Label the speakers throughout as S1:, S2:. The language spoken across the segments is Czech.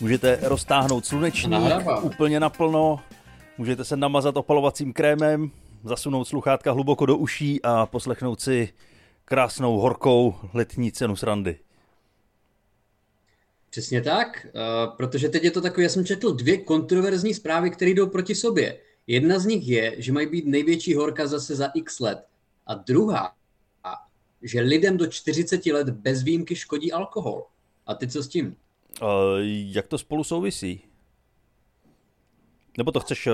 S1: Můžete roztáhnout slunečník úplně naplno, můžete se namazat opalovacím krémem, zasunout sluchátka hluboko do uší a poslechnout si krásnou horkou letní cenu srandy.
S2: Přesně tak, uh, protože teď je to takové, já jsem četl dvě kontroverzní zprávy, které jdou proti sobě. Jedna z nich je, že mají být největší horka zase za x let. A druhá, že lidem do 40 let bez výjimky škodí alkohol. A ty co s tím?
S1: Uh, jak to spolu souvisí? Nebo to chceš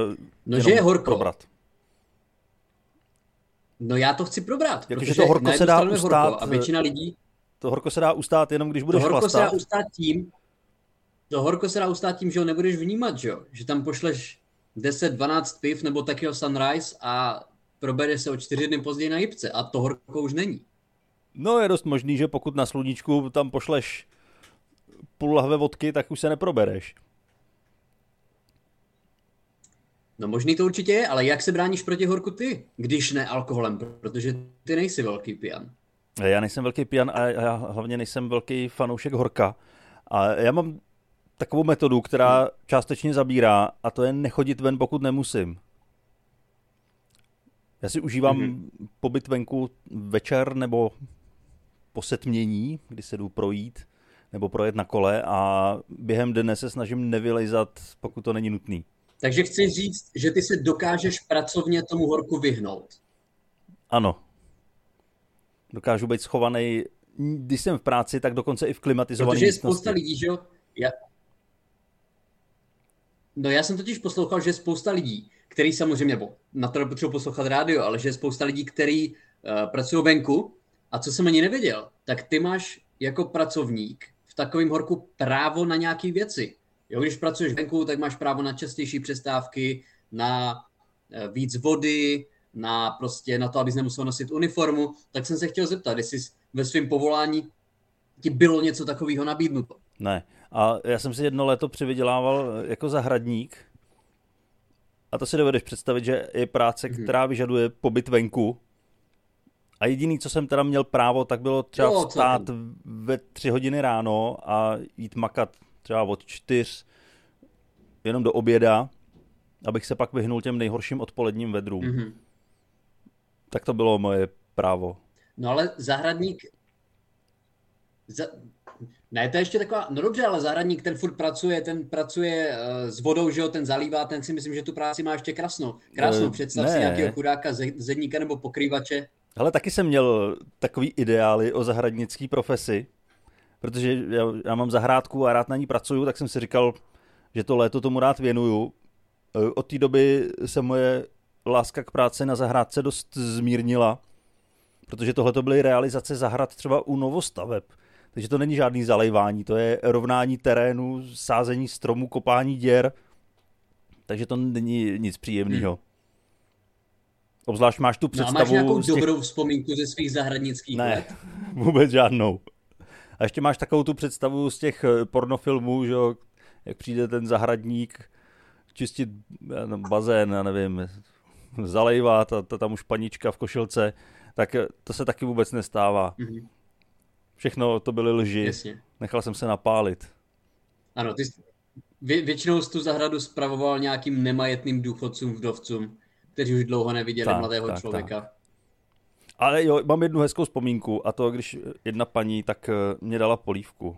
S2: no, že je horko.
S1: probrat?
S2: No já to chci probrat,
S1: jako, protože to horko se dá ustát, horko
S2: a většina lidí...
S1: To horko se dá ustát jenom, když budeš
S2: to horko
S1: chlastat.
S2: se dá ustát tím, to horko se dá ustát tím, že ho nebudeš vnímat, že jo? Že tam pošleš 10-12 piv nebo takého sunrise a probere se o čtyři dny později na jipce a to horko už není.
S1: No je dost možný, že pokud na sluníčku tam pošleš půl lahve vodky, tak už se neprobereš.
S2: No možný to určitě je, ale jak se bráníš proti horku ty, když ne alkoholem, protože ty nejsi velký pijan.
S1: Já nejsem velký pijan a já hlavně nejsem velký fanoušek horka. A já mám takovou metodu, která částečně zabírá a to je nechodit ven, pokud nemusím. Já si užívám hmm. pobyt venku večer nebo po setmění, kdy se jdu projít nebo projet na kole a během dne se snažím nevylejzat, pokud to není nutný.
S2: Takže chci říct, že ty se dokážeš pracovně tomu horku vyhnout.
S1: Ano. Dokážu být schovaný, když jsem v práci, tak dokonce i v klimatizované
S2: Protože je spousta lidí, že jo? Já... No já jsem totiž poslouchal, že je spousta lidí, který samozřejmě, nebo na to potřebuji poslouchat rádio, ale že je spousta lidí, který uh, pracují venku a co jsem ani nevěděl, tak ty máš jako pracovník v takovém horku právo na nějaké věci. Jo, když pracuješ venku, tak máš právo na častější přestávky, na eh, víc vody, na prostě na to, abys nemusel nosit uniformu, tak jsem se chtěl zeptat, jestli ve svém povolání ti bylo něco takového nabídnuto.
S1: Ne. A já jsem si jedno léto přivydělával eh, jako zahradník. A to si dovedeš představit, že je práce, hmm. která vyžaduje pobyt venku. A jediný, co jsem teda měl právo, tak bylo třeba jo, vstát ve tři hodiny ráno a jít makat třeba od čtyř jenom do oběda, abych se pak vyhnul těm nejhorším odpoledním vedrům. Mm-hmm. Tak to bylo moje právo.
S2: No ale zahradník... Za... Ne, to je ještě taková, no dobře, ale zahradník ten furt pracuje, ten pracuje uh, s vodou, že jo, ten zalívá, ten si myslím, že tu práci má ještě krásnou. Krásnou, uh, představ ne. si nějakého chudáka, zedníka nebo pokrývače.
S1: Ale taky jsem měl takový ideály o zahradnické profesi, protože já, já mám zahrádku a rád na ní pracuju, tak jsem si říkal, že to léto tomu rád věnuju. E, od té doby se moje láska k práci na zahrádce dost zmírnila, protože tohle to byly realizace zahrad třeba u novostaveb. Takže to není žádný zalejvání, to je rovnání terénu, sázení stromů, kopání děr. Takže to není nic příjemného. Hmm. Obzvlášť máš tu představu... No a máš
S2: nějakou těch... dobrou vzpomínku ze svých zahradnických
S1: ne,
S2: let?
S1: vůbec žádnou. A ještě máš takovou tu představu z těch eh, pornofilmů, že jo, jak přijde ten zahradník čistit bazén, já nevím, zalejvat a ta, tam už panička v košilce, tak eh, to se taky vůbec nestává. Mm-hmm. Všechno to byly lži. Jasně. Nechal jsem se napálit.
S2: Ano, ty vě, většinou jsi tu zahradu spravoval nějakým nemajetným důchodcům, vdovcům, kteří už dlouho neviděli tak, mladého tak, člověka. Tak.
S1: Ale jo, mám jednu hezkou vzpomínku a to, když jedna paní tak eh, mě dala polívku.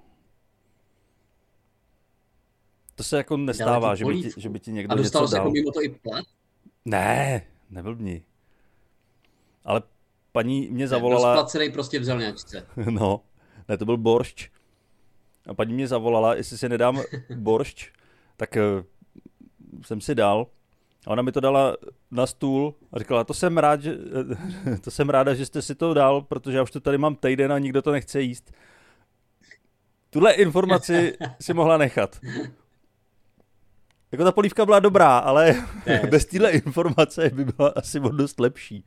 S1: To se jako nestává, že by, ti, že by ti někdo
S2: A dostalo
S1: se
S2: jako mimo to i plat?
S1: Ne, neblbni. Ale paní mě zavolala...
S2: Rozplacený prostě v zelňačce.
S1: No, ne, to byl boršč. A paní mě zavolala, jestli si nedám boršč, tak uh, jsem si dal. A ona mi to dala na stůl a říkala, to jsem rád, že, to jsem ráda, že jste si to dal, protože já už to tady mám týden a nikdo to nechce jíst. Tuhle informaci si mohla nechat. Jako ta polívka byla dobrá, ale ne. bez téhle informace by byla asi o dost lepší.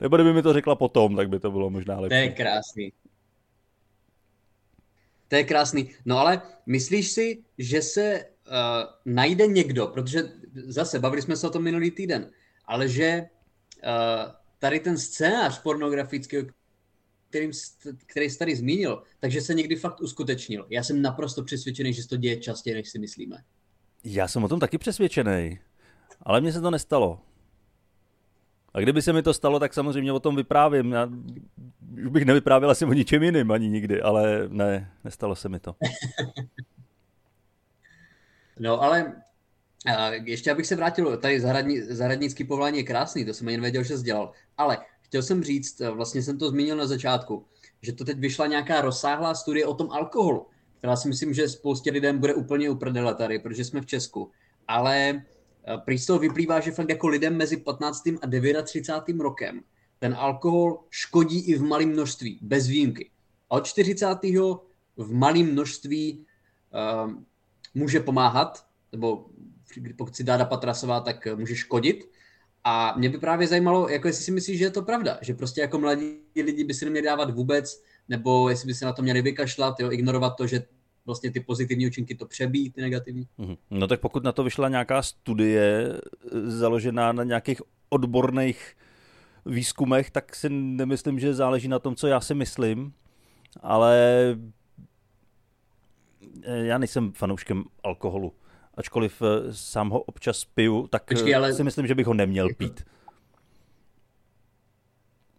S1: Nebo kdyby mi to řekla potom, tak by to bylo možná lepší.
S2: To je krásný. To je krásný. No ale myslíš si, že se uh, najde někdo, protože zase bavili jsme se o tom minulý týden, ale že uh, tady ten scénář pornografický, kterým, který jsi tady zmínil, takže se někdy fakt uskutečnil. Já jsem naprosto přesvědčený, že se to děje častěji, než si myslíme.
S1: Já jsem o tom taky přesvědčený, ale mně se to nestalo. A kdyby se mi to stalo, tak samozřejmě o tom vyprávím. Já už bych nevyprávěl asi o ničem jiným ani nikdy, ale ne, nestalo se mi to.
S2: no ale ještě abych se vrátil, tady zahradní, zahradnický povolání je krásný, to jsem ani nevěděl, že jsi dělal. Ale chtěl jsem říct, vlastně jsem to zmínil na začátku, že to teď vyšla nějaká rozsáhlá studie o tom alkoholu, která si myslím, že spoustě lidem bude úplně uprdele tady, protože jsme v Česku. Ale eh, prý z toho vyplývá, že fakt jako lidem mezi 15. a 39. rokem ten alkohol škodí i v malém množství, bez výjimky. A od 40. v malém množství uh, může pomáhat, nebo pokud si Dáda Patrasová, tak může škodit. A mě by právě zajímalo, jako jestli si myslíš, že je to pravda, že prostě jako mladí lidi by si neměli dávat vůbec, nebo jestli by se na to měli vykašlat, jo, ignorovat to, že vlastně ty pozitivní účinky to přebíjí, ty negativní.
S1: Mhm. No tak pokud na to vyšla nějaká studie eh, založená na nějakých odborných výzkumech, tak si nemyslím, že záleží na tom, co já si myslím, ale já nejsem fanouškem alkoholu ačkoliv eh, sám ho občas piju, tak Počkej, eh, ale... si myslím, že bych ho neměl jako... pít.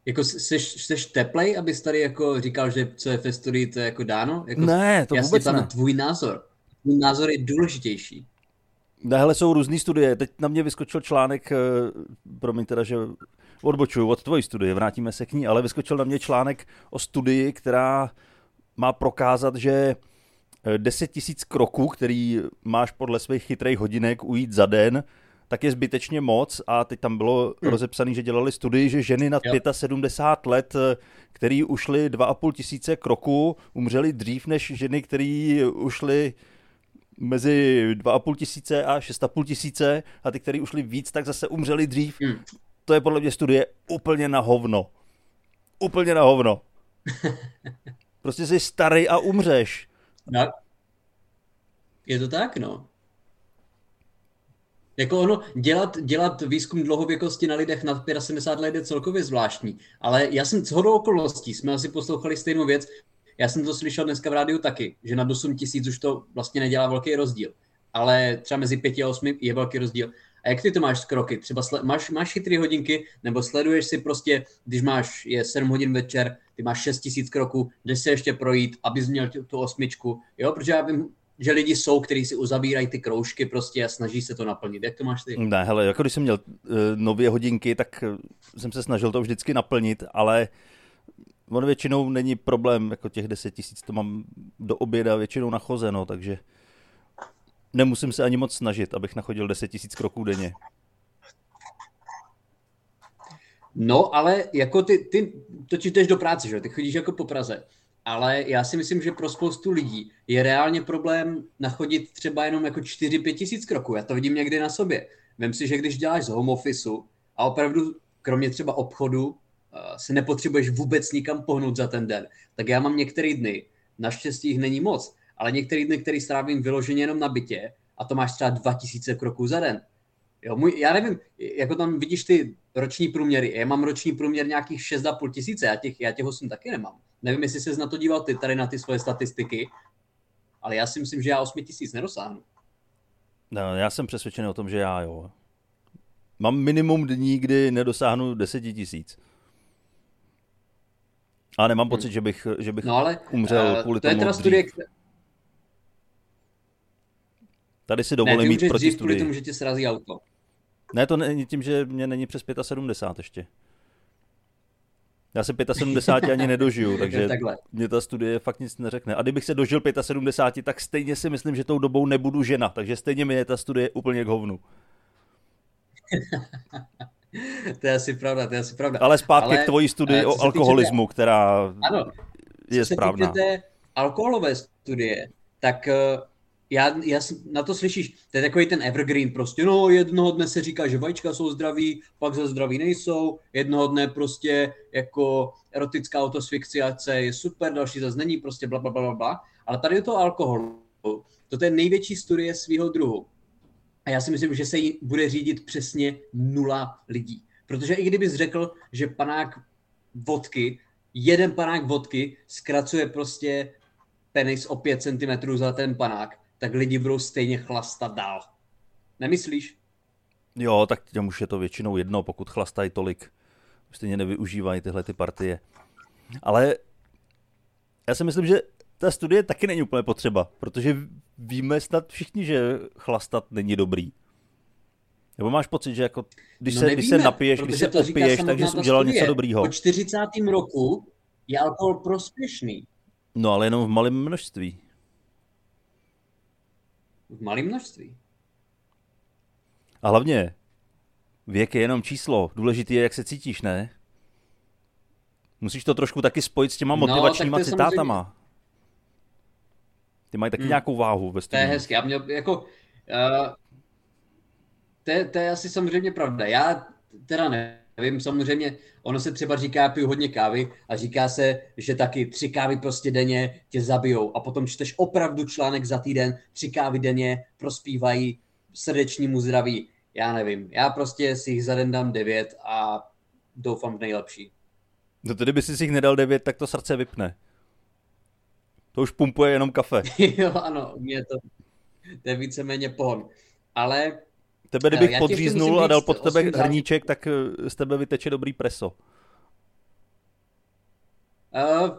S2: Jako jsi, jsi teplej, abys tady jako říkal, že co je ve studii, to je jako dáno? Jako
S1: ne, to vůbec ne.
S2: tvůj názor. Tvůj názor je důležitější.
S1: Ne, hele, jsou různé studie. Teď na mě vyskočil článek, eh, promiň teda, že odbočuju od tvojí studie, vrátíme se k ní, ale vyskočil na mě článek o studii, která má prokázat, že 10 tisíc kroků, který máš podle svých chytrých hodinek ujít za den, tak je zbytečně moc a teď tam bylo hmm. rozepsané, že dělali studii, že ženy nad jo. 75 let, který ušly 2,5 tisíce kroků, umřely dřív než ženy, které ušly mezi 2,5 tisíce a 6,5 tisíce a ty, které ušly víc, tak zase umřeli dřív. Hmm. To je podle mě studie úplně na hovno. Úplně na hovno. Prostě jsi starý a umřeš.
S2: No. Je to tak, no. Jako ono, dělat, dělat výzkum dlouhověkosti na lidech nad 75 let je celkově zvláštní, ale já jsem shodou okolností, jsme asi poslouchali stejnou věc, já jsem to slyšel dneska v rádiu taky, že na 8 tisíc už to vlastně nedělá velký rozdíl, ale třeba mezi 5 a 8 je velký rozdíl. A jak ty to máš z kroky? Třeba sle- máš, máš chytrý hodinky, nebo sleduješ si prostě, když máš, je 7 hodin večer, ty máš 6 tisíc kroků, jdeš se ještě projít, abys měl tu, tu osmičku, jo, protože já vím, že lidi jsou, kteří si uzavírají ty kroužky prostě a snaží se to naplnit. Jak to máš ty?
S1: Ne, hele, jako když jsem měl uh, nově hodinky, tak uh, jsem se snažil to vždycky naplnit, ale on většinou není problém, jako těch 10 tisíc, to mám do oběda většinou nachozeno, takže nemusím se ani moc snažit, abych nachodil 10 tisíc kroků denně.
S2: No, ale jako ty, ty totiž jdeš do práce, že? Ty chodíš jako po Praze. Ale já si myslím, že pro spoustu lidí je reálně problém nachodit třeba jenom jako 4-5 tisíc kroků. Já to vidím někdy na sobě. Vem si, že když děláš z home officeu a opravdu kromě třeba obchodu uh, se nepotřebuješ vůbec nikam pohnout za ten den, tak já mám některé dny, naštěstí jich není moc, ale některé dny, který strávím vyloženě jenom na bytě a to máš třeba 2000 kroků za den. Jo, můj, já nevím, jako tam vidíš ty roční průměry. Já mám roční průměr nějakých 6,5 tisíce, já těch, já těch 8 taky nemám. Nevím, jestli se na to díval ty tady na ty svoje statistiky, ale já si myslím, že já 8 tisíc nedosáhnu.
S1: No, já jsem přesvědčený o tom, že já jo. Mám minimum dní, kdy nedosáhnu 10 tisíc. A nemám pocit, hmm. že bych, že bych no ale, umřel uh, kvůli to tomu je teda studie, Tady si dovolím ne, mít proti studii.
S2: tomu, že tě srazí auto.
S1: Ne, to není tím, že mě není přes 75 ještě. Já se 75 ani nedožiju, takže mě ta studie fakt nic neřekne. A kdybych se dožil 75, tak stejně si myslím, že tou dobou nebudu žena, takže stejně mi je ta studie úplně k hovnu.
S2: to je asi pravda, to je asi pravda.
S1: Ale zpátky Ale, k tvojí studii o alkoholismu, té... která ano, je správná.
S2: té alkoholové studie, tak eh, já, já na to slyšíš, to je takový ten evergreen prostě, no jednoho dne se říká, že vajíčka jsou zdraví, pak za zdraví nejsou, jednoho dne prostě jako erotická autosfixiace je super, další zase není, prostě bla, bla, bla, bla, ale tady je to alkohol, to je největší studie svého druhu. A já si myslím, že se jí bude řídit přesně nula lidí. Protože i kdybys řekl, že panák vodky jeden panák vodky zkracuje prostě penis o 5 cm za ten panák, tak lidi budou stejně chlastat dál. Nemyslíš?
S1: Jo, tak těm už je to většinou jedno, pokud chlastají tolik. Stejně nevyužívají tyhle ty partie. Ale já si myslím, že ta studie taky není úplně potřeba, protože víme snad všichni, že chlastat není dobrý. Nebo máš pocit, že jako, když, no se, nevíme, když se napiješ, když se opiješ, takže jsi udělal něco dobrýho.
S2: Po 40. roku je alkohol prospěšný.
S1: No ale jenom v malém množství.
S2: V malém množství.
S1: A hlavně, věk je jenom číslo. Důležitý je, jak se cítíš, ne? Musíš to trošku taky spojit s těma no, motivačníma no, citátama. Samozřejmě... Ty mají taky hmm. nějakou váhu ve
S2: To je hezké. Já měl, jako, uh, to, je, to je asi samozřejmě pravda. Já teda nevím, samozřejmě, ono se třeba říká, piju hodně kávy a říká se, že taky tři kávy prostě denně tě zabijou a potom čteš opravdu článek za týden, tři kávy denně prospívají srdečnímu zdraví. Já nevím, já prostě si jich za den dám devět a doufám v nejlepší.
S1: No tedy by si si jich nedal devět, tak to srdce vypne. To už pumpuje jenom kafe.
S2: jo, ano, mě to, to je víceméně pohon. Ale
S1: Tebe, kdybych Já podříznul a dal pod tebe hrníček, tak eh, z tebe vyteče dobrý preso.
S2: Uh,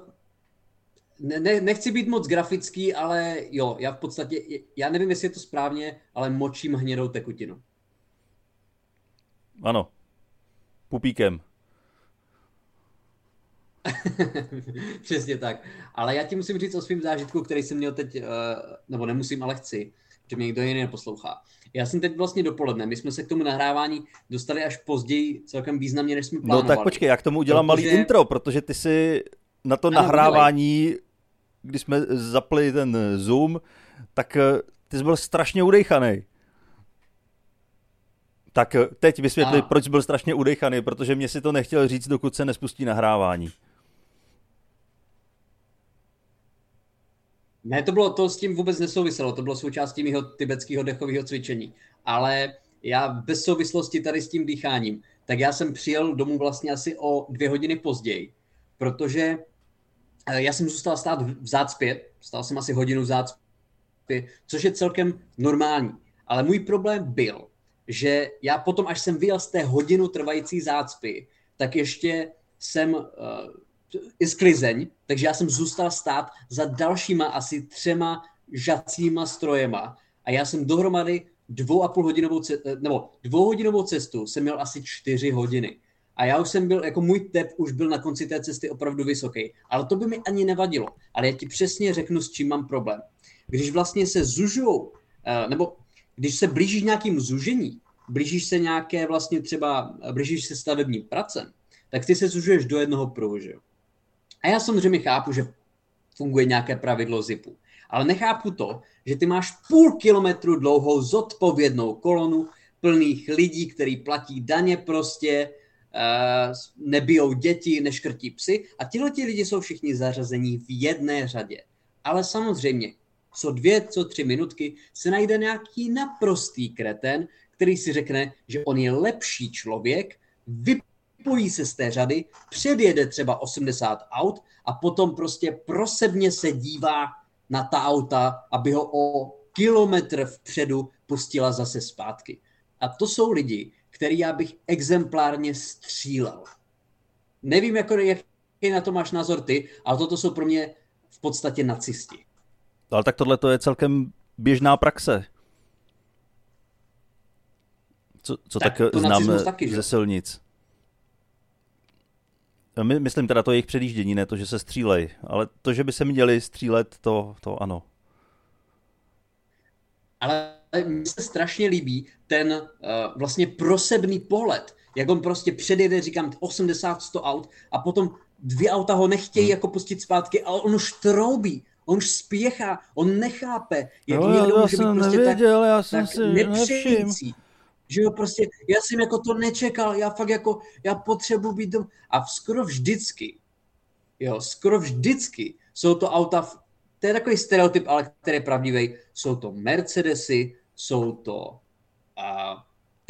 S2: ne, nechci být moc grafický, ale jo, já v podstatě, já nevím, jestli je to správně, ale močím hnědou tekutinu.
S1: Ano. Pupíkem.
S2: Přesně tak. Ale já ti musím říct o svém zážitku, který jsem měl teď, eh, nebo nemusím, ale chci, že mě někdo jiný neposlouchá. Já jsem teď vlastně dopoledne, my jsme se k tomu nahrávání dostali až později celkem významně, než jsme plánovali.
S1: No tak počkej, já k tomu udělám protože... malý intro, protože ty si na to ano, nahrávání, podělej. když jsme zapli ten Zoom, tak eh, ty jsi byl strašně udejchaný. Tak eh, teď vysvětli, proč byl strašně udejchaný, protože mě si to nechtěl říct, dokud se nespustí nahrávání.
S2: Ne, to bylo, to s tím vůbec nesouviselo, to bylo součástí mého tibetského dechového cvičení. Ale já bez souvislosti tady s tím dýcháním, tak já jsem přijel domů vlastně asi o dvě hodiny později, protože eh, já jsem zůstal stát v zácpě, stál jsem asi hodinu v zácpě, což je celkem normální. Ale můj problém byl, že já potom, až jsem vyjel z té hodinu trvající zácpy, tak ještě jsem uh, i sklizeň, takže já jsem zůstal stát za dalšíma asi třema žacíma strojema a já jsem dohromady dvou a půl hodinovou, eh, nebo dvouhodinovou cestu jsem měl asi čtyři hodiny. A já už jsem byl, jako můj tep už byl na konci té cesty opravdu vysoký. Ale to by mi ani nevadilo. Ale já ti přesně řeknu, s čím mám problém. Když vlastně se zužujou, eh, nebo když se blížíš nějakým zužení, blížíš se nějaké vlastně třeba, blížíš se stavebním pracem, tak ty se zužuješ do jednoho pruhu, že jo? A já samozřejmě chápu, že funguje nějaké pravidlo zipu. Ale nechápu to, že ty máš půl kilometru dlouhou zodpovědnou kolonu plných lidí, který platí daně prostě, uh, nebijou děti, neškrtí psy a tihle ti lidi jsou všichni zařazení v jedné řadě. Ale samozřejmě, co dvě, co tři minutky se najde nějaký naprostý kreten, který si řekne, že on je lepší člověk, vypojí se z té řady, předjede třeba 80 aut a potom prostě prosebně se dívá na ta auta, aby ho o kilometr vpředu pustila zase zpátky. A to jsou lidi, který já bych exemplárně střílel. Nevím, jako, jaký na to máš názor ty, ale toto jsou pro mě v podstatě nacisti.
S1: Ale tak tohle to je celkem běžná praxe. Co, co tak, tak znám taky, ze silnic. My, myslím teda to jejich předjíždění, ne to, že se střílej, ale to, že by se měli střílet, to, to ano.
S2: Ale mně se strašně líbí ten uh, vlastně prosebný pohled, jak on prostě předjede, říkám, 80-100 aut a potom dvě auta ho nechtějí hmm. jako pustit zpátky, ale on už troubí, on už spěchá, on nechápe,
S1: jak no, někdo
S2: já
S1: může být prostě nevěděl, tak, já jsem tak si nepřející.
S2: Že jo, prostě, já jsem jako to nečekal, já fakt jako, já potřebuji být dom... A skoro vždycky, jo, skoro vždycky jsou to auta, to je takový stereotyp, ale který je pravdivý, jsou to Mercedesy, jsou to uh,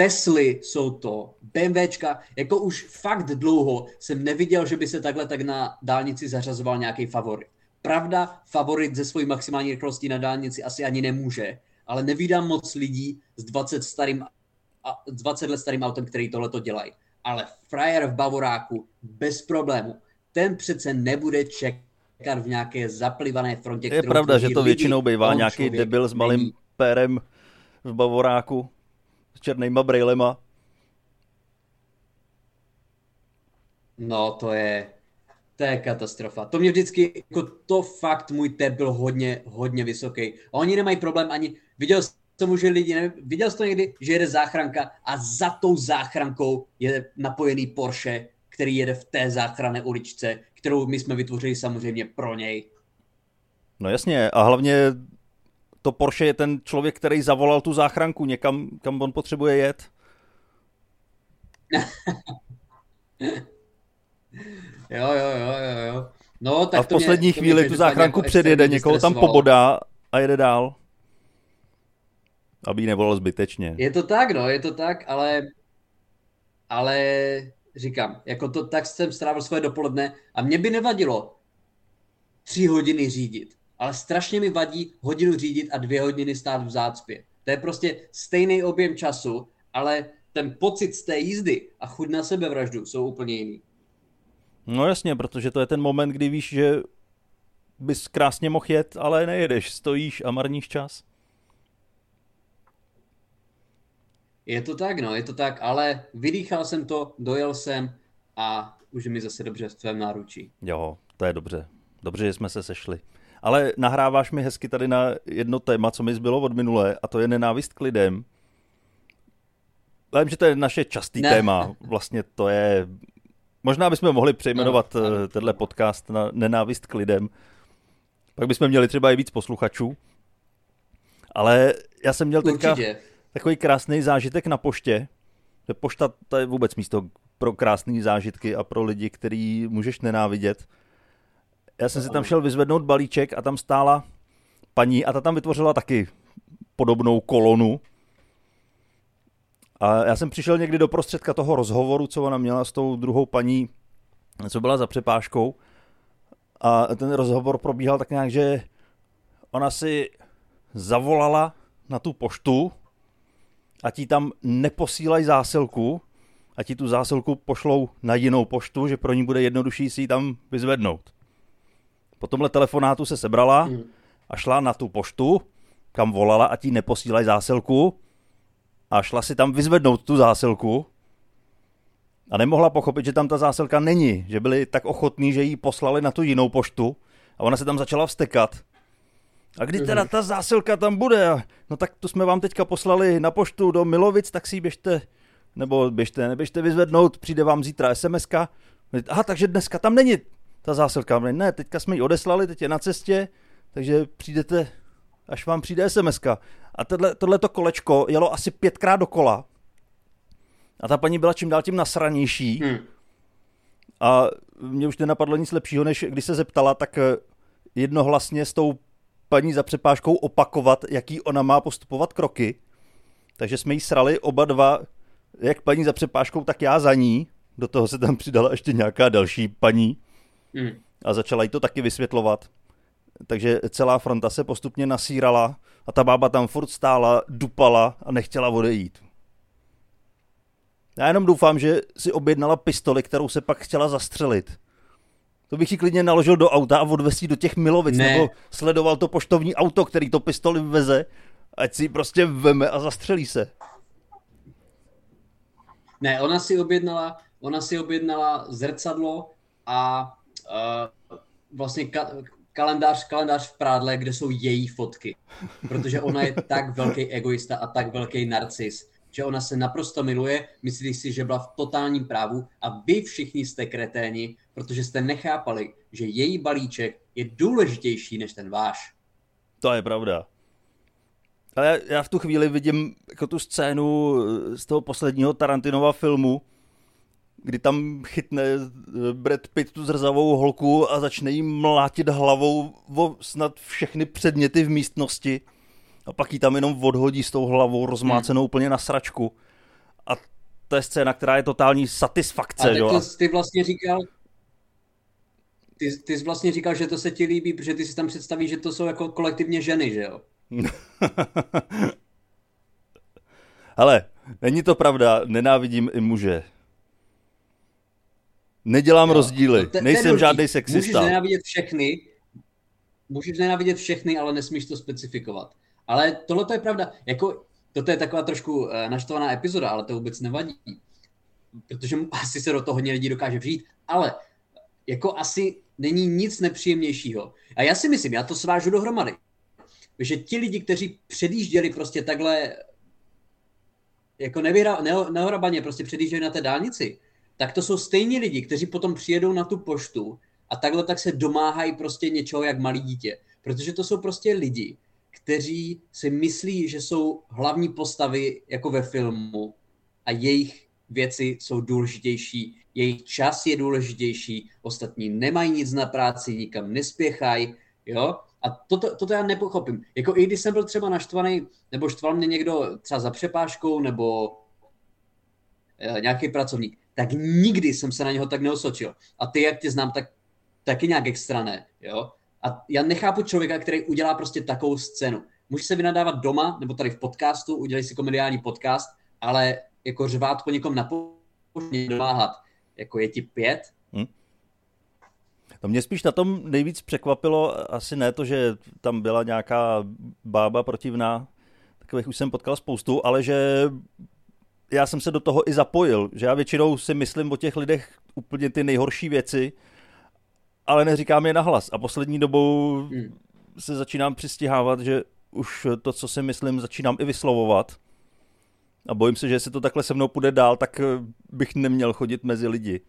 S2: Tesly jsou to, BMWčka, jako už fakt dlouho jsem neviděl, že by se takhle tak na dálnici zařazoval nějaký favorit. Pravda, favorit ze svojí maximální rychlostí na dálnici asi ani nemůže, ale nevídám moc lidí s 20, starým, 20 let starým autem, který tohle to dělají. Ale frajer v Bavoráku bez problému, ten přece nebude čekat v nějaké zaplivané frontě.
S1: Je pravda, že to většinou bývá nějaký debil s malým není. pérem v Bavoráku s černýma brejlema.
S2: No, to je, to je katastrofa. To mě vždycky, jako to fakt, můj tep byl hodně, hodně vysoký. A oni nemají problém ani, viděl jsem že lidi, nevím, viděl jsi to někdy, že jede záchranka a za tou záchrankou je napojený Porsche, který jede v té záchranné uličce, kterou my jsme vytvořili samozřejmě pro něj.
S1: No jasně, a hlavně to Porsche je ten člověk, který zavolal tu záchranku někam, kam on potřebuje jet.
S2: jo, jo, jo, jo, jo. No, tak
S1: a v poslední mě, chvíli tu záchranku předjede, někoho tam pobodá a jede dál. Aby ji nevolal zbytečně.
S2: Je to tak, no, je to tak, ale ale říkám, jako to tak jsem strávil svoje dopoledne a mě by nevadilo tři hodiny řídit ale strašně mi vadí hodinu řídit a dvě hodiny stát v zácpě. To je prostě stejný objem času, ale ten pocit z té jízdy a chuť na sebevraždu jsou úplně jiný.
S1: No jasně, protože to je ten moment, kdy víš, že bys krásně mohl jet, ale nejedeš, stojíš a marníš čas.
S2: Je to tak, no, je to tak, ale vydýchal jsem to, dojel jsem a už je mi zase dobře v tvém náručí.
S1: Jo, to je dobře. Dobře, že jsme se sešli ale nahráváš mi hezky tady na jedno téma, co mi zbylo od minulé, a to je nenávist k lidem. Vím, že to je naše častý ne. téma. Vlastně to je... Možná bychom mohli přejmenovat no, no. tenhle podcast na nenávist k lidem. Pak bychom měli třeba i víc posluchačů. Ale já jsem měl teďka Určitě. Takový krásný zážitek na poště. Pošta to je vůbec místo pro krásné zážitky a pro lidi, který můžeš nenávidět. Já jsem si tam šel vyzvednout balíček a tam stála paní a ta tam vytvořila taky podobnou kolonu. A já jsem přišel někdy do prostředka toho rozhovoru, co ona měla s tou druhou paní, co byla za přepážkou. A ten rozhovor probíhal tak nějak, že ona si zavolala na tu poštu a ti tam neposílají zásilku a ti tu zásilku pošlou na jinou poštu, že pro ní bude jednodušší si ji tam vyzvednout. Po tomhle telefonátu se sebrala hmm. a šla na tu poštu, kam volala a ti neposílají zásilku a šla si tam vyzvednout tu zásilku a nemohla pochopit, že tam ta zásilka není, že byli tak ochotní, že ji poslali na tu jinou poštu a ona se tam začala vstekat. A kdy teda mhm. ta zásilka tam bude? No tak tu jsme vám teďka poslali na poštu do Milovic, tak si ji běžte, nebo běžte, neběžte vyzvednout, přijde vám zítra SMSka. Aha, takže dneska tam není ta zásilka. Ne, teďka jsme ji odeslali, teď je na cestě, takže přijdete, až vám přijde sms A tohle, tohleto kolečko jelo asi pětkrát dokola. A ta paní byla čím dál tím nasranější. Hmm. A mě už nenapadlo nic lepšího, než když se zeptala, tak jednohlasně s tou paní za přepážkou opakovat, jaký ona má postupovat kroky. Takže jsme jí srali oba dva, jak paní za přepážkou, tak já za ní. Do toho se tam přidala ještě nějaká další paní. Hmm. A začala jí to taky vysvětlovat. Takže celá fronta se postupně nasírala a ta bába tam furt stála, dupala a nechtěla odejít. Já jenom doufám, že si objednala pistoli, kterou se pak chtěla zastřelit. To bych ji klidně naložil do auta a odvesí do těch Milovic, ne. nebo sledoval to poštovní auto, který to pistoli veze, ať si prostě veme a zastřelí se.
S2: Ne, ona si objednala, ona si objednala zrcadlo a uh, vlastně ka- kalendář, kalendář v prádle, kde jsou její fotky. Protože ona je tak velký egoista a tak velký narcis, že ona se naprosto miluje, myslí si, že byla v totálním právu a vy všichni jste kreténi, protože jste nechápali, že její balíček je důležitější než ten váš.
S1: To je pravda. Ale já v tu chvíli vidím jako tu scénu z toho posledního Tarantinova filmu, kdy tam chytne eh, Brad Pitt tu zrzavou holku a začne jí mlátit hlavou o snad všechny předměty v místnosti a pak ji tam jenom odhodí s tou hlavou rozmácenou hmm. úplně na sračku. a to je scéna, která je totální satisfakce.
S2: A ty,
S1: jo?
S2: ty vlastně říkal, ty, ty jsi vlastně říkal, že to se ti líbí, protože ty si tam představíš, že to jsou jako kolektivně ženy, že jo?
S1: Ale není to pravda, nenávidím i muže. Nedělám jo, rozdíly, te, nejsem žádný sexista.
S2: Můžeš nenávidět všechny, můžeš nenávidět všechny, ale nesmíš to specifikovat. Ale tohle to je pravda. Jako, toto je taková trošku eh, naštvaná epizoda, ale to vůbec nevadí. Protože asi se do toho hodně lidí dokáže vžít. Ale jako asi není nic nepříjemnějšího. A já si myslím, já to svážu dohromady, že ti lidi, kteří předjížděli prostě takhle jako nevyhra, ne, nehorabaně prostě předjížděli na té dálnici, tak to jsou stejní lidi, kteří potom přijedou na tu poštu a takhle tak se domáhají prostě něčeho jak malý dítě. Protože to jsou prostě lidi, kteří si myslí, že jsou hlavní postavy jako ve filmu a jejich věci jsou důležitější, jejich čas je důležitější, ostatní nemají nic na práci, nikam nespěchají, jo? A toto, toto já nepochopím. Jako i když jsem byl třeba naštvaný, nebo štval mě někdo třeba za přepážkou, nebo e, nějaký pracovník, tak nikdy jsem se na něho tak neosočil. A ty, jak tě znám, tak taky nějak extra ne, jo? A já nechápu člověka, který udělá prostě takovou scénu. Může se vynadávat doma, nebo tady v podcastu, udělej si komediální podcast, ale jako řvát po někom na poště, jako je ti pět. Hmm.
S1: To mě spíš na tom nejvíc překvapilo, asi ne to, že tam byla nějaká bába protivná, takových už jsem potkal spoustu, ale že já jsem se do toho i zapojil, že já většinou si myslím o těch lidech úplně ty nejhorší věci, ale neříkám je nahlas. A poslední dobou hmm. se začínám přistihávat, že už to, co si myslím, začínám i vyslovovat. A bojím se, že jestli to takhle se mnou půjde dál, tak eh, bych neměl chodit mezi lidi.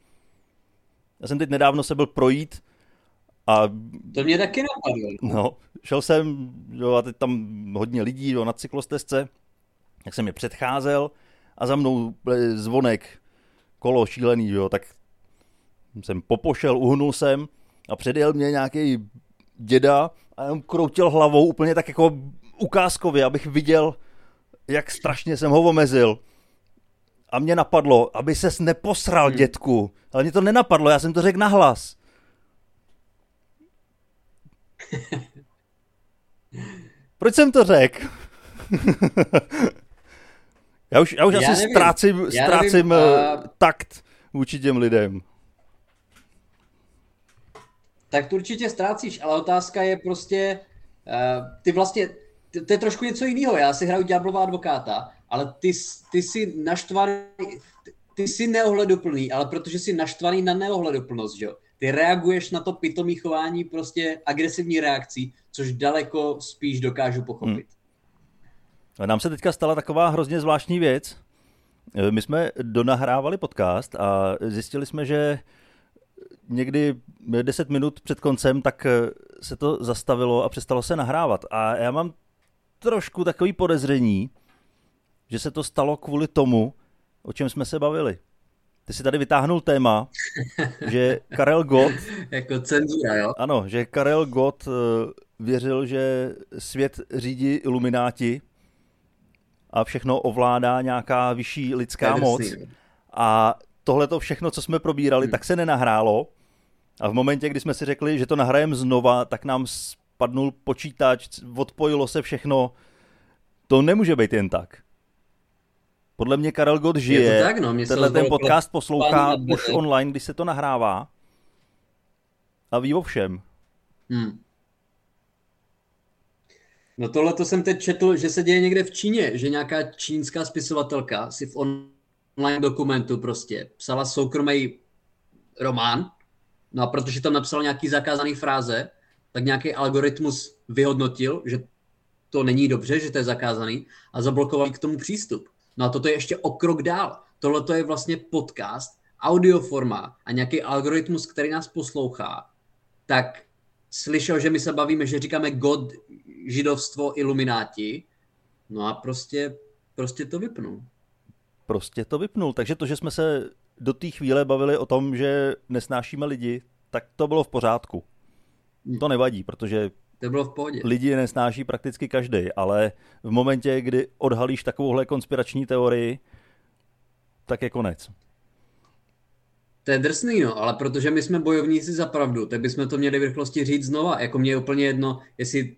S1: Já jsem teď nedávno se byl projít a...
S2: To mě taky napadlo.
S1: No, šel jsem, jo, a teď tam hodně lidí, jo, na cyklostezce, jak jsem je předcházel a za mnou zvonek, kolo šílený, jo, tak jsem popošel, uhnul jsem a předjel mě nějaký děda a jenom kroutil hlavou úplně tak jako ukázkově, abych viděl, jak strašně jsem ho omezil. A mě napadlo, aby ses neposral, hmm. dětku. Ale mě to nenapadlo, já jsem to řekl nahlas. Proč jsem to řekl? já už, já už já asi nevím. ztrácím, já ztrácím nevím, uh... takt vůči těm lidem.
S2: Tak to určitě ztrácíš, ale otázka je prostě, uh, ty vlastně, to je trošku něco jiného. Já si hraju ďáblová advokáta, ale ty, ty jsi naštvaný, ty jsi neohleduplný, ale protože jsi naštvaný na neohleduplnost, že jo? Ty reaguješ na to pitomý chování prostě agresivní reakcí, což daleko spíš dokážu pochopit.
S1: Hmm. Nám se teďka stala taková hrozně zvláštní věc. My jsme donahrávali podcast a zjistili jsme, že někdy 10 minut před koncem, tak se to zastavilo a přestalo se nahrávat. A já mám trošku takový podezření, že se to stalo kvůli tomu, o čem jsme se bavili. Ty si tady vytáhnul téma, že Karel Gott...
S2: jako cenzura, jo?
S1: Ano, že Karel Gott eh, věřil, že svět řídí ilumináti a všechno ovládá nějaká vyšší lidská moc. A tohle to všechno, co jsme probírali, hmm. tak se nenahrálo. A v momentě, kdy jsme si řekli, že to nahrajeme znova, tak nám spadnul počítač, odpojilo se všechno. To nemůže být jen tak. Podle mě Karel Gott žije. Je to tak, no. Tenhle ten podcast poslouchá už online, když se to nahrává. A ví o všem. Hmm.
S2: No tohle to jsem teď četl, že se děje někde v Číně, že nějaká čínská spisovatelka si v online dokumentu prostě psala soukromý román, no a protože tam napsal nějaký zakázaný fráze, tak nějaký algoritmus vyhodnotil, že to není dobře, že to je zakázaný a zablokoval k tomu přístup. No a toto je ještě o krok dál. Tohle to je vlastně podcast, audioforma a nějaký algoritmus, který nás poslouchá, tak slyšel, že my se bavíme, že říkáme God, židovstvo, ilumináti, no a prostě, prostě to vypnul.
S1: Prostě to vypnul. Takže to, že jsme se do té chvíle bavili o tom, že nesnášíme lidi, tak to bylo v pořádku. To nevadí, protože
S2: to bylo v pohodě.
S1: Lidi nesnáší prakticky každý, ale v momentě, kdy odhalíš takovouhle konspirační teorii, tak je konec.
S2: To je drsný, no, ale protože my jsme bojovníci za pravdu, tak bychom to měli v rychlosti říct znova. Jako mě je úplně jedno, jestli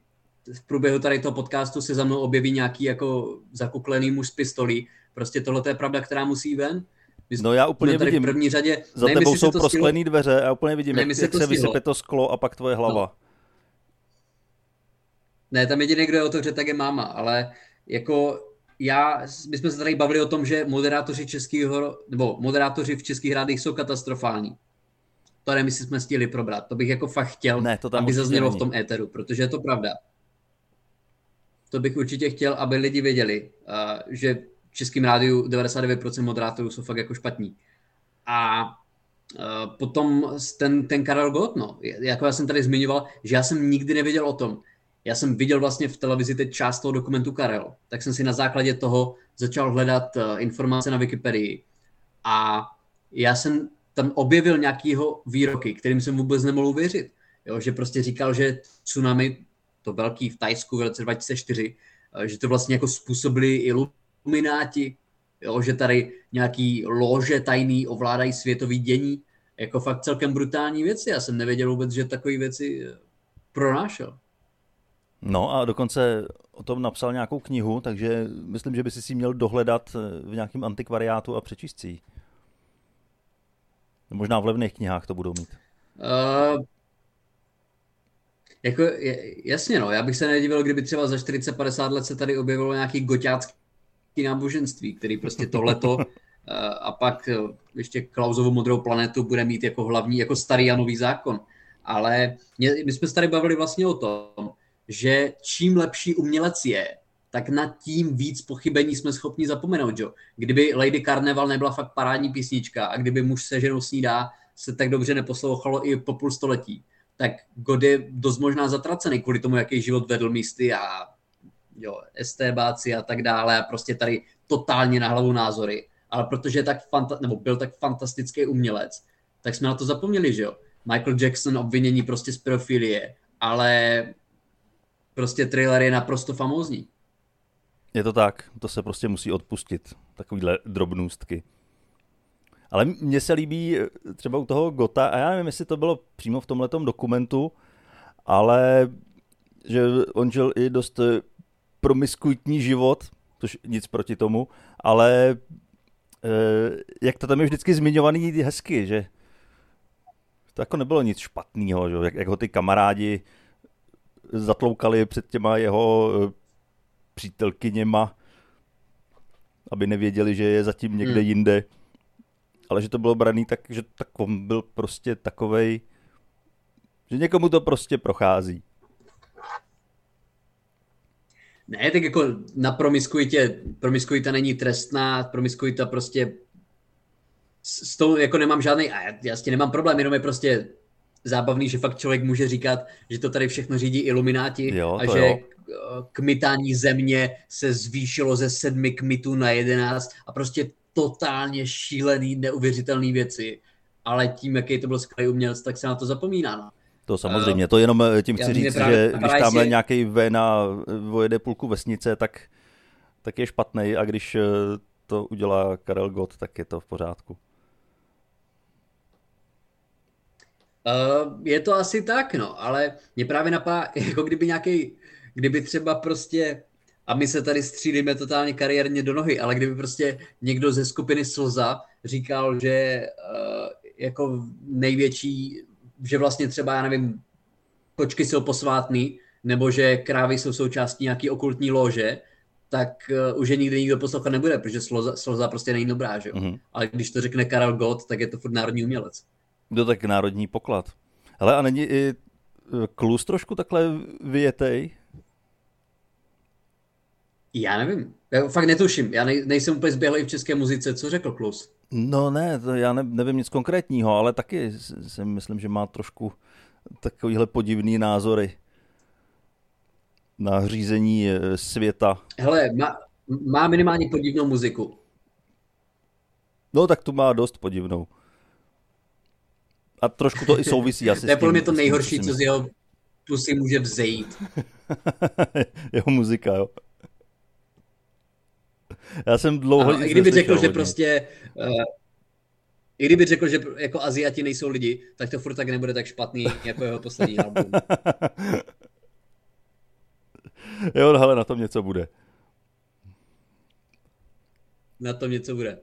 S2: v průběhu tady toho podcastu se za mnou objeví nějaký jako zakuklený muž z pistolí. Prostě tohle je pravda, která musí ven.
S1: My no já úplně tady vidím, v první řadě, za nevím, tebou jsou prosklený dveře a úplně vidím, nevím, jak, jak se, vysype to sklo a pak tvoje hlava. No.
S2: Ne, tam jediný, kdo je otevře, tak je máma, ale jako já, my jsme se tady bavili o tom, že moderátoři českého, nebo moderátoři v českých rádích jsou katastrofální. To nevím, jestli jsme stihli probrat. To bych jako fakt chtěl, ne, to tam aby zaznělo není. v tom éteru, protože je to pravda. To bych určitě chtěl, aby lidi věděli, uh, že v českém rádiu 99% moderátorů jsou fakt jako špatní. A uh, potom ten, ten Karel Gott, no, jako já jsem tady zmiňoval, že já jsem nikdy nevěděl o tom, já jsem viděl vlastně v televizi teď část toho dokumentu Karel, tak jsem si na základě toho začal hledat uh, informace na Wikipedii a já jsem tam objevil nějakýho výroky, kterým jsem vůbec nemohl uvěřit. Jo, že prostě říkal, že tsunami, to velký v Tajsku v roce 2004, uh, že to vlastně jako způsobili ilumináti, jo, že tady nějaký lože tajný ovládají světový dění, jako fakt celkem brutální věci. Já jsem nevěděl vůbec, že takové věci eh, pronášel.
S1: No a dokonce o tom napsal nějakou knihu, takže myslím, že by si si měl dohledat eh, v nějakém antikvariátu a přečíst si Možná v levných knihách to budou mít. Uh,
S2: jako, jasně no, já bych se nedivil, kdyby třeba za 40-50 let se tady objevilo nějaký goťácký náboženství, který prostě tohleto uh, a pak uh, ještě Klausovu modrou planetu bude mít jako hlavní, jako starý a nový zákon. Ale mě, my jsme se tady bavili vlastně o tom, že čím lepší umělec je, tak nad tím víc pochybení jsme schopni zapomenout, jo. Kdyby Lady Carnival nebyla fakt parádní písnička a kdyby muž se ženou snídá se tak dobře neposlouchalo i po půl století, tak God je dost možná zatracený kvůli tomu, jaký život vedl místy a jo, STBáci a tak dále a prostě tady totálně na hlavu názory. Ale protože tak fanta- nebo byl tak fantastický umělec, tak jsme na to zapomněli, že jo. Michael Jackson obvinění prostě z pedofilie, ale prostě trailer je naprosto famózní.
S1: Je to tak, to se prostě musí odpustit, takovýhle drobnůstky. Ale mně se líbí eh, třeba u toho Gota, a já nevím, jestli to bylo přímo v tomhletom dokumentu, ale že on žil i dost eh, promiskuitní život, což nic proti tomu, ale eh, jak to tam je vždycky zmiňovaný hezky, že to jako nebylo nic špatného, že? Jak, jak ho ty kamarádi zatloukali před těma jeho eh, přítelkyněma, aby nevěděli, že je zatím někde hmm. jinde. Ale že to bylo braný tak, že tak on byl prostě takovej, že někomu to prostě prochází.
S2: Ne, tak jako na promiskuitě, promiskuita není trestná, promiskuita prostě s, s tou jako nemám žádný, a já, já s tím nemám problém, jenom je prostě zábavný, že fakt člověk může říkat, že to tady všechno řídí ilumináti jo, a že jo. kmitání země se zvýšilo ze sedmi kmitů na jedenáct a prostě totálně šílený, neuvěřitelný věci. Ale tím, jaký to byl skvělý umělec, tak se na to zapomíná. No.
S1: To samozřejmě, to jenom eh, tím chci říct, že když tamhle si... nějaký Vena vojede půlku vesnice, tak, tak je špatný a když eh, to udělá Karel Gott, tak je to v pořádku.
S2: Uh, je to asi tak, no, ale mě právě napadá, jako kdyby nějaký, kdyby třeba prostě, a my se tady střídíme totálně kariérně do nohy, ale kdyby prostě někdo ze skupiny Slza říkal, že uh, jako největší, že vlastně třeba, já nevím, kočky jsou posvátný, nebo že krávy jsou součástí nějaký okultní lože, tak uh, už je nikdy nikdo poslouchat nebude, protože Slza, Slza prostě není dobrá, že jo? Mm-hmm. Ale když to řekne Karel Gott, tak je to furt národní umělec.
S1: Kdo tak národní poklad. Hele, a není i e, klus trošku takhle vyjetej?
S2: Já nevím. Já fakt netuším. Já nej, nejsem úplně zběhlý v české muzice. Co řekl Klus?
S1: No ne, to já ne, nevím nic konkrétního, ale taky si myslím, že má trošku takovýhle podivný názory na řízení e, světa.
S2: Hele, má, má minimálně podivnou muziku.
S1: No tak tu má dost podivnou. A trošku to i souvisí asi
S2: To je pro mě to nejhorší, co z jeho pusy může vzejít.
S1: jeho muzika, jo. Já jsem dlouho
S2: I kdyby řekl, že prostě... Uh, i kdyby řekl, že jako Aziati nejsou lidi, tak to furt tak nebude tak špatný, jako jeho poslední album.
S1: jo, hele, na tom něco bude.
S2: Na tom něco bude.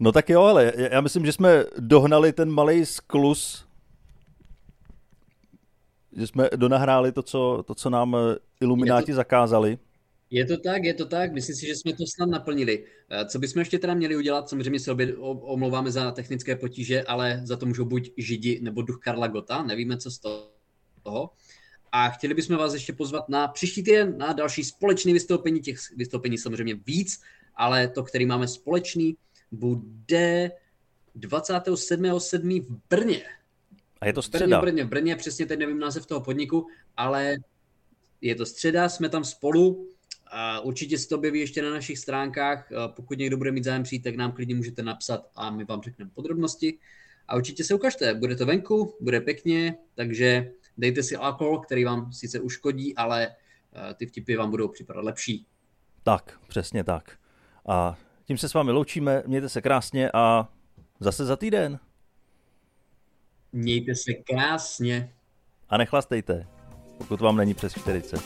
S1: No tak jo, ale já myslím, že jsme dohnali ten malý sklus, že jsme donahráli to, co, to, co nám ilumináti to... zakázali.
S2: Je to tak, je to tak. Myslím si, že jsme to snad naplnili. Eh, co bychom ještě teda měli udělat? Samozřejmě se obě omlouváme za technické potíže, ale za to můžou buď Židi nebo duch Karla Gota. Nevíme, co z toho. A chtěli bychom vás ještě pozvat na příští týden na další společné vystoupení. Těch vystoupení samozřejmě víc, ale to, který máme společný, bude 27.7. v Brně.
S1: A je to středa.
S2: V Brně, v Brně, přesně teď nevím název toho podniku, ale je to středa, jsme tam spolu. A určitě se to objeví ještě na našich stránkách. Pokud někdo bude mít zájem přijít, tak nám klidně můžete napsat a my vám řekneme podrobnosti. A určitě se ukažte, bude to venku, bude pěkně, takže dejte si alkohol, který vám sice uškodí, ale ty vtipy vám budou připadat lepší.
S1: Tak, přesně tak. A tím se s vámi loučíme, mějte se krásně a zase za týden.
S2: Mějte se krásně.
S1: A nechlastejte, pokud vám není přes 40.